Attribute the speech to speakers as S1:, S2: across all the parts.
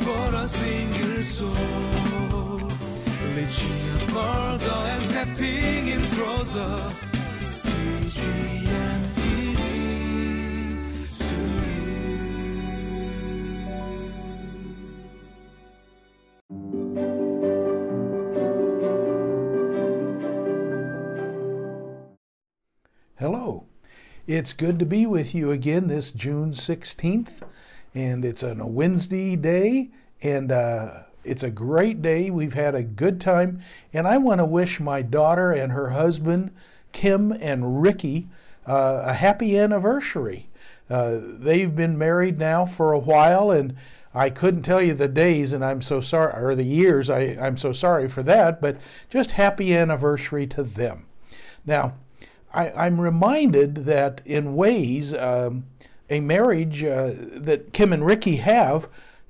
S1: for a single soul. And stepping in closer.
S2: Hello. It's good to be with you again this June 16th, and it's on a Wednesday day, and uh, it's a great day. We've had a good time, and I want to wish my daughter and her husband, Kim and Ricky, uh, a happy anniversary. Uh, they've been married now for a while, and I couldn't tell you the days, and I'm so sorry, or the years. I, I'm so sorry for that, but just happy anniversary to them. Now, I, am reminded that in ways, um, a marriage uh, that Kim and Ricky have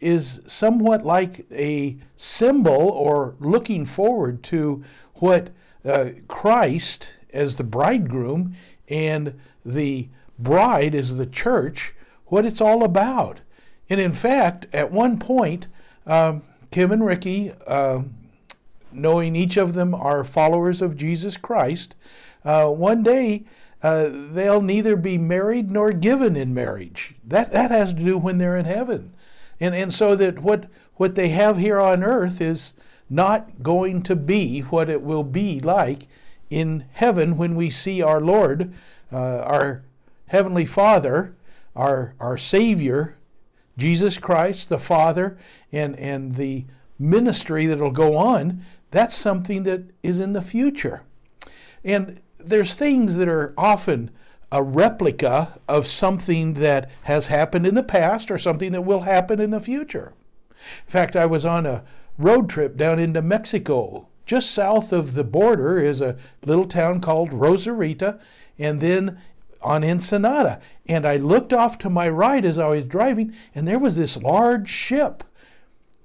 S2: is somewhat like a symbol or looking forward to what uh, Christ as the bridegroom and the bride as the church, what it's all about. And in fact, at one point, um, Kim and Ricky, uh, knowing each of them are followers of Jesus Christ, uh, one day uh, they'll neither be married nor given in marriage. That that has to do when they're in heaven, and and so that what what they have here on earth is not going to be what it will be like in heaven when we see our Lord, uh, our heavenly Father, our our Savior, Jesus Christ, the Father, and and the ministry that'll go on. That's something that is in the future. And there's things that are often a replica of something that has happened in the past or something that will happen in the future. In fact, I was on a road trip down into Mexico. Just south of the border is a little town called Rosarita, and then on Ensenada. And I looked off to my right as I was driving, and there was this large ship.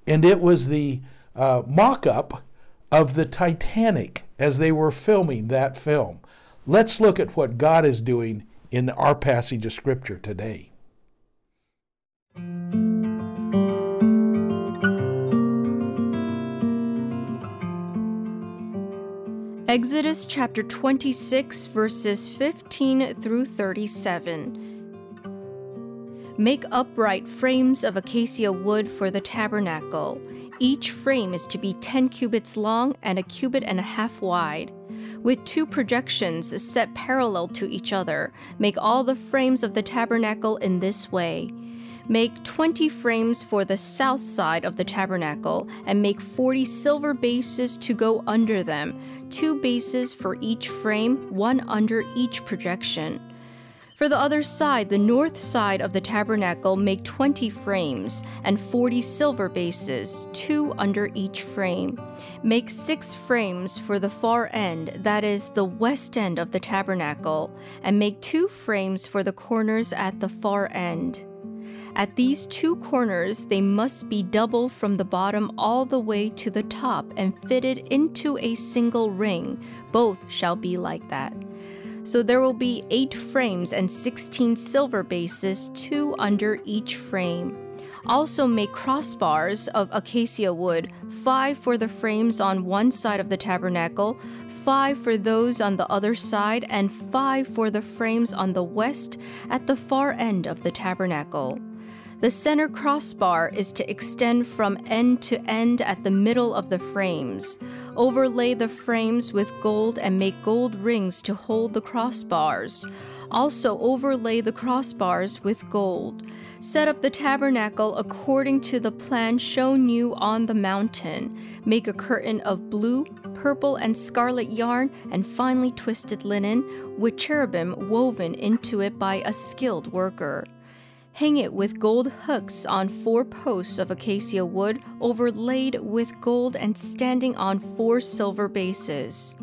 S2: And it was the uh, mock up of the Titanic as they were filming that film. Let's look at what God is doing in our passage of Scripture today.
S3: Exodus chapter 26, verses 15 through 37. Make upright frames of acacia wood for the tabernacle. Each frame is to be 10 cubits long and a cubit and a half wide with two projections set parallel to each other. Make all the frames of the tabernacle in this way. Make 20 frames for the south side of the tabernacle, and make 40 silver bases to go under them, two bases for each frame, one under each projection. For the other side, the north side of the tabernacle, make 20 frames and 40 silver bases, two under each frame. Make six frames for the far end, that is, the west end of the tabernacle, and make two frames for the corners at the far end. At these two corners, they must be double from the bottom all the way to the top and fitted into a single ring. Both shall be like that. So there will be 8 frames and 16 silver bases, 2 under each frame. Also make crossbars of acacia wood, 5 for the frames on one side of the tabernacle, 5 for those on the other side, and 5 for the frames on the west at the far end of the tabernacle. The center crossbar is to extend from end to end at the middle of the frames. Overlay the frames with gold and make gold rings to hold the crossbars. Also, overlay the crossbars with gold. Set up the tabernacle according to the plan shown you on the mountain. Make a curtain of blue, purple, and scarlet yarn and finely twisted linen, with cherubim woven into it by a skilled worker. Hang it with gold hooks on four posts of acacia wood, overlaid with gold and standing on four silver bases.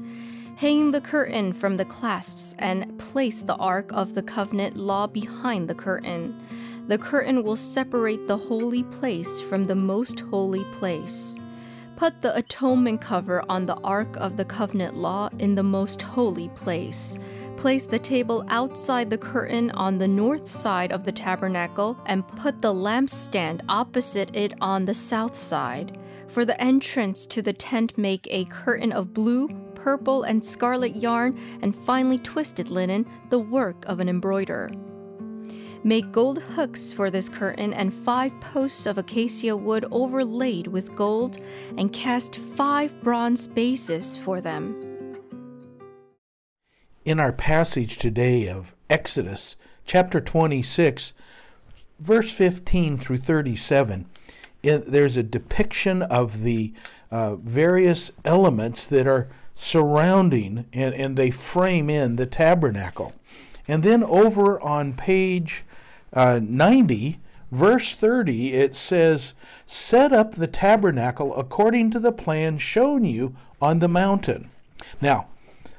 S3: Hang the curtain from the clasps and place the Ark of the Covenant law behind the curtain. The curtain will separate the holy place from the most holy place. Put the atonement cover on the Ark of the Covenant law in the most holy place Place the table outside the curtain on the north side of the tabernacle and put the lampstand opposite it on the south side. For the entrance to the tent, make a curtain of blue, purple, and scarlet yarn and finely twisted linen, the work of an embroiderer. Make gold hooks for this curtain and five posts of acacia wood overlaid with gold, and cast five bronze bases for them.
S2: In our passage today of Exodus chapter 26, verse 15 through 37, it, there's a depiction of the uh, various elements that are surrounding and, and they frame in the tabernacle. And then over on page uh, 90, verse 30, it says, Set up the tabernacle according to the plan shown you on the mountain. Now,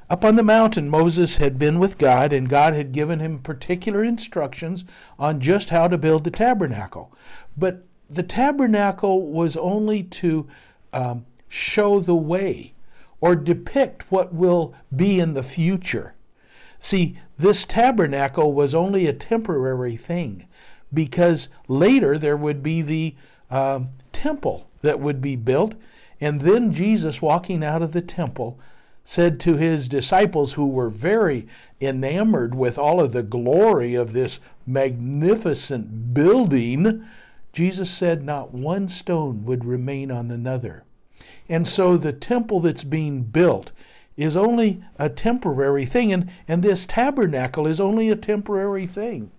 S2: up on the mountain, Moses had been with God, and God had given him particular instructions on just how to build the tabernacle. But the tabernacle was only to um, show the way or depict what will be in the future. See, this tabernacle was only a temporary thing because later there would be the uh, temple that would be built, and then Jesus, walking out of the temple, said to his disciples, who were very enamored with all of the glory of this magnificent building, Jesus said, Not one stone would remain on another. And so the temple that's being built is only a temporary thing, and, and this tabernacle is only a temporary thing.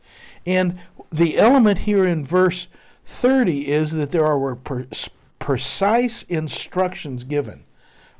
S2: And the element here in verse 30 is that there are precise instructions given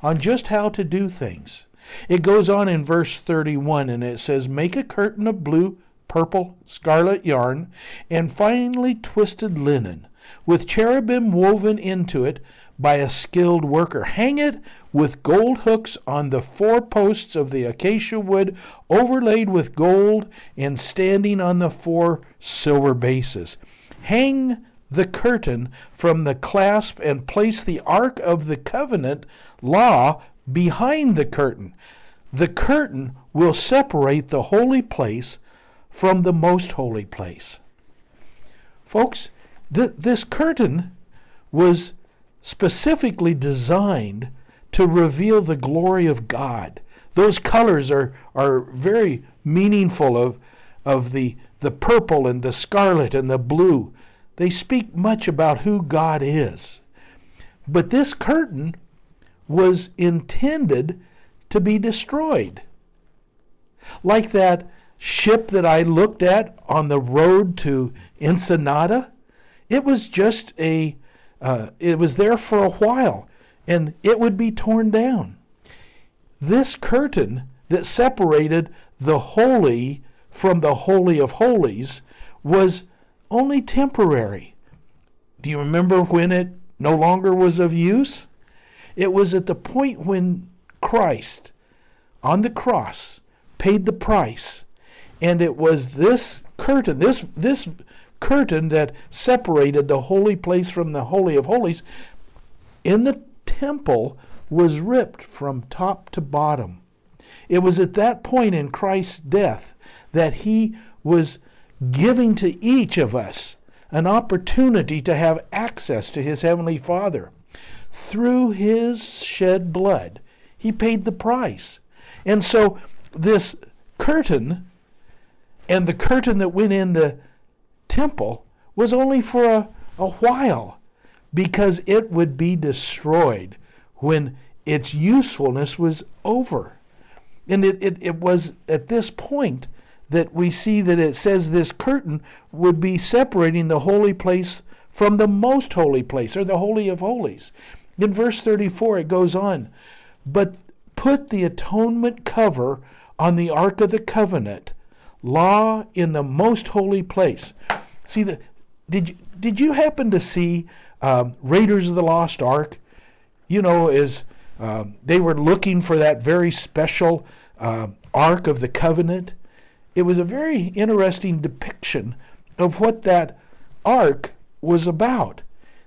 S2: on just how to do things. It goes on in verse 31 and it says, Make a curtain of blue purple, scarlet yarn, and finely twisted linen, with cherubim woven into it by a skilled worker. Hang it with gold hooks on the four posts of the acacia wood, overlaid with gold, and standing on the four silver bases. Hang the curtain from the clasp and place the ark of the covenant law behind the curtain. The curtain will separate the holy place from the most holy place. Folks, th- this curtain was specifically designed to reveal the glory of God. Those colors are, are very meaningful of, of the, the purple and the scarlet and the blue. They speak much about who God is. But this curtain was intended to be destroyed. Like that ship that I looked at on the road to Ensenada, it was just a, uh, it was there for a while and it would be torn down. This curtain that separated the holy from the Holy of Holies was only temporary. Do you remember when it no longer was of use? It was at the point when Christ on the cross paid the price and it was this curtain, this this curtain that separated the holy place from the holy of holies in the temple was ripped from top to bottom. It was at that point in Christ's death that he was giving to each of us an opportunity to have access to his heavenly Father. Through his shed blood, he paid the price. And so this curtain and the curtain that went in the temple was only for a, a while because it would be destroyed when its usefulness was over. And it, it, it was at this point that we see that it says this curtain would be separating the holy place from the most holy place, or the Holy of Holies. In verse 34, it goes on, But put the atonement cover on the Ark of the Covenant law in the most holy place. See, the, did, you, did you happen to see um, Raiders of the Lost Ark? You know, as um, they were looking for that very special uh, Ark of the Covenant. It was a very interesting depiction of what that ark was about.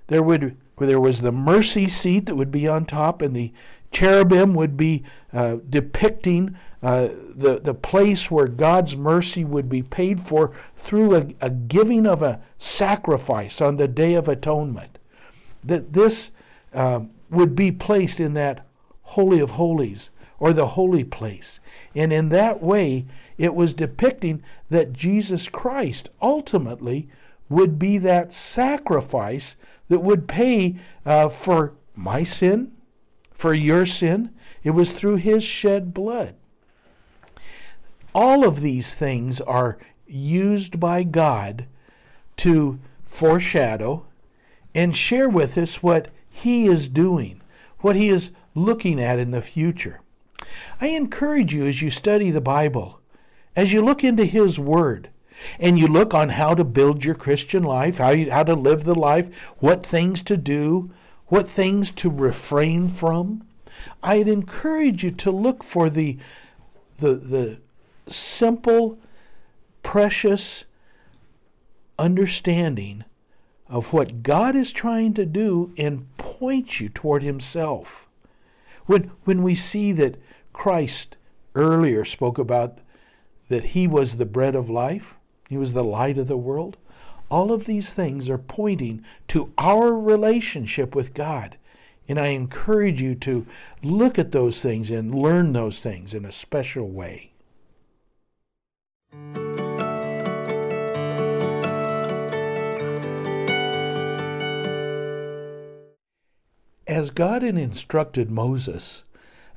S2: There would there was the mercy seat that would be on top, and the cherubim would be uh, depicting uh, the, the place where God's mercy would be paid for through a, a giving of a sacrifice on the Day of Atonement. That this uh, would be placed in that Holy of Holies or the holy place. And in that way, it was depicting that Jesus Christ ultimately would be that sacrifice that would pay uh, for my sin, for your sin. It was through his shed blood. All of these things are used by God to foreshadow and share with us what he is doing, what he is looking at in the future. I encourage you as you study the Bible, as you look into His Word, and you look on how to build your Christian life, how, you, how to live the life, what things to do, what things to refrain from, I'd encourage you to look for the, the, the simple, precious understanding of what God is trying to do and point you toward Himself. When, when we see that Christ earlier spoke about that He was the bread of life, He was the light of the world, all of these things are pointing to our relationship with God. And I encourage you to look at those things and learn those things in a special way. as God had instructed Moses,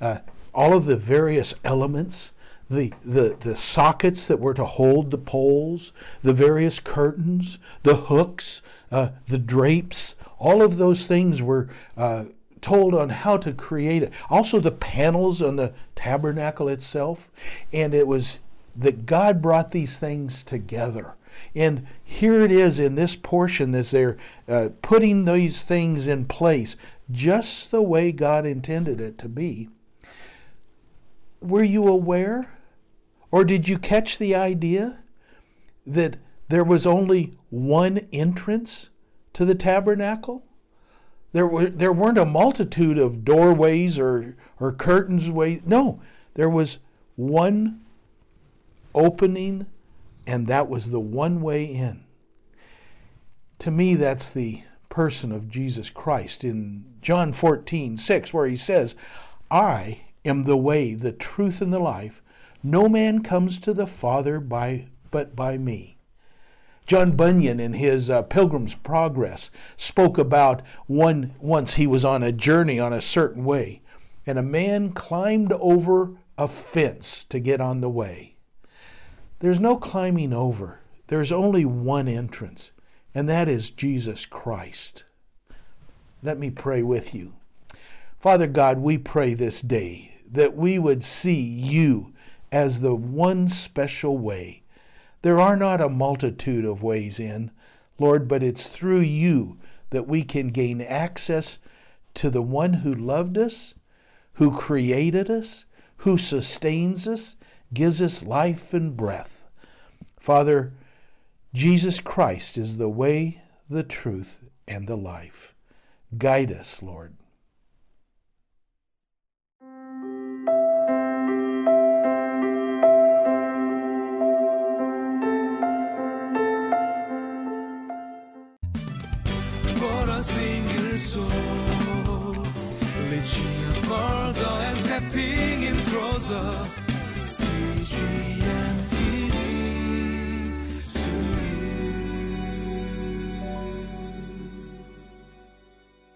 S2: uh, all of the various elements, the, the, the sockets that were to hold the poles, the various curtains, the hooks, uh, the drapes, all of those things were uh, told on how to create it. Also, the panels on the tabernacle itself. And it was that God brought these things together. And here it is in this portion as they're uh, putting these things in place just the way God intended it to be. Were you aware? Or did you catch the idea that there was only one entrance to the tabernacle? There, were, there weren't a multitude of doorways or, or curtains. Way, no, there was one opening, and that was the one way in. To me, that's the person of Jesus Christ in John 14, 6, where he says, I am the way, the truth, and the life. No man comes to the Father by, but by me. John Bunyan, in his uh, Pilgrim's Progress, spoke about one once he was on a journey on a certain way, and a man climbed over a fence to get on the way. There's no climbing over, there's only one entrance and that is Jesus Christ. Let me pray with you. Father God, we pray this day that we would see you as the one special way. There are not a multitude of ways in, Lord, but it's through you that we can gain access to the one who loved us, who created us, who sustains us, gives us life and breath. Father, Jesus Christ is the way, the truth, and the life. Guide us, Lord.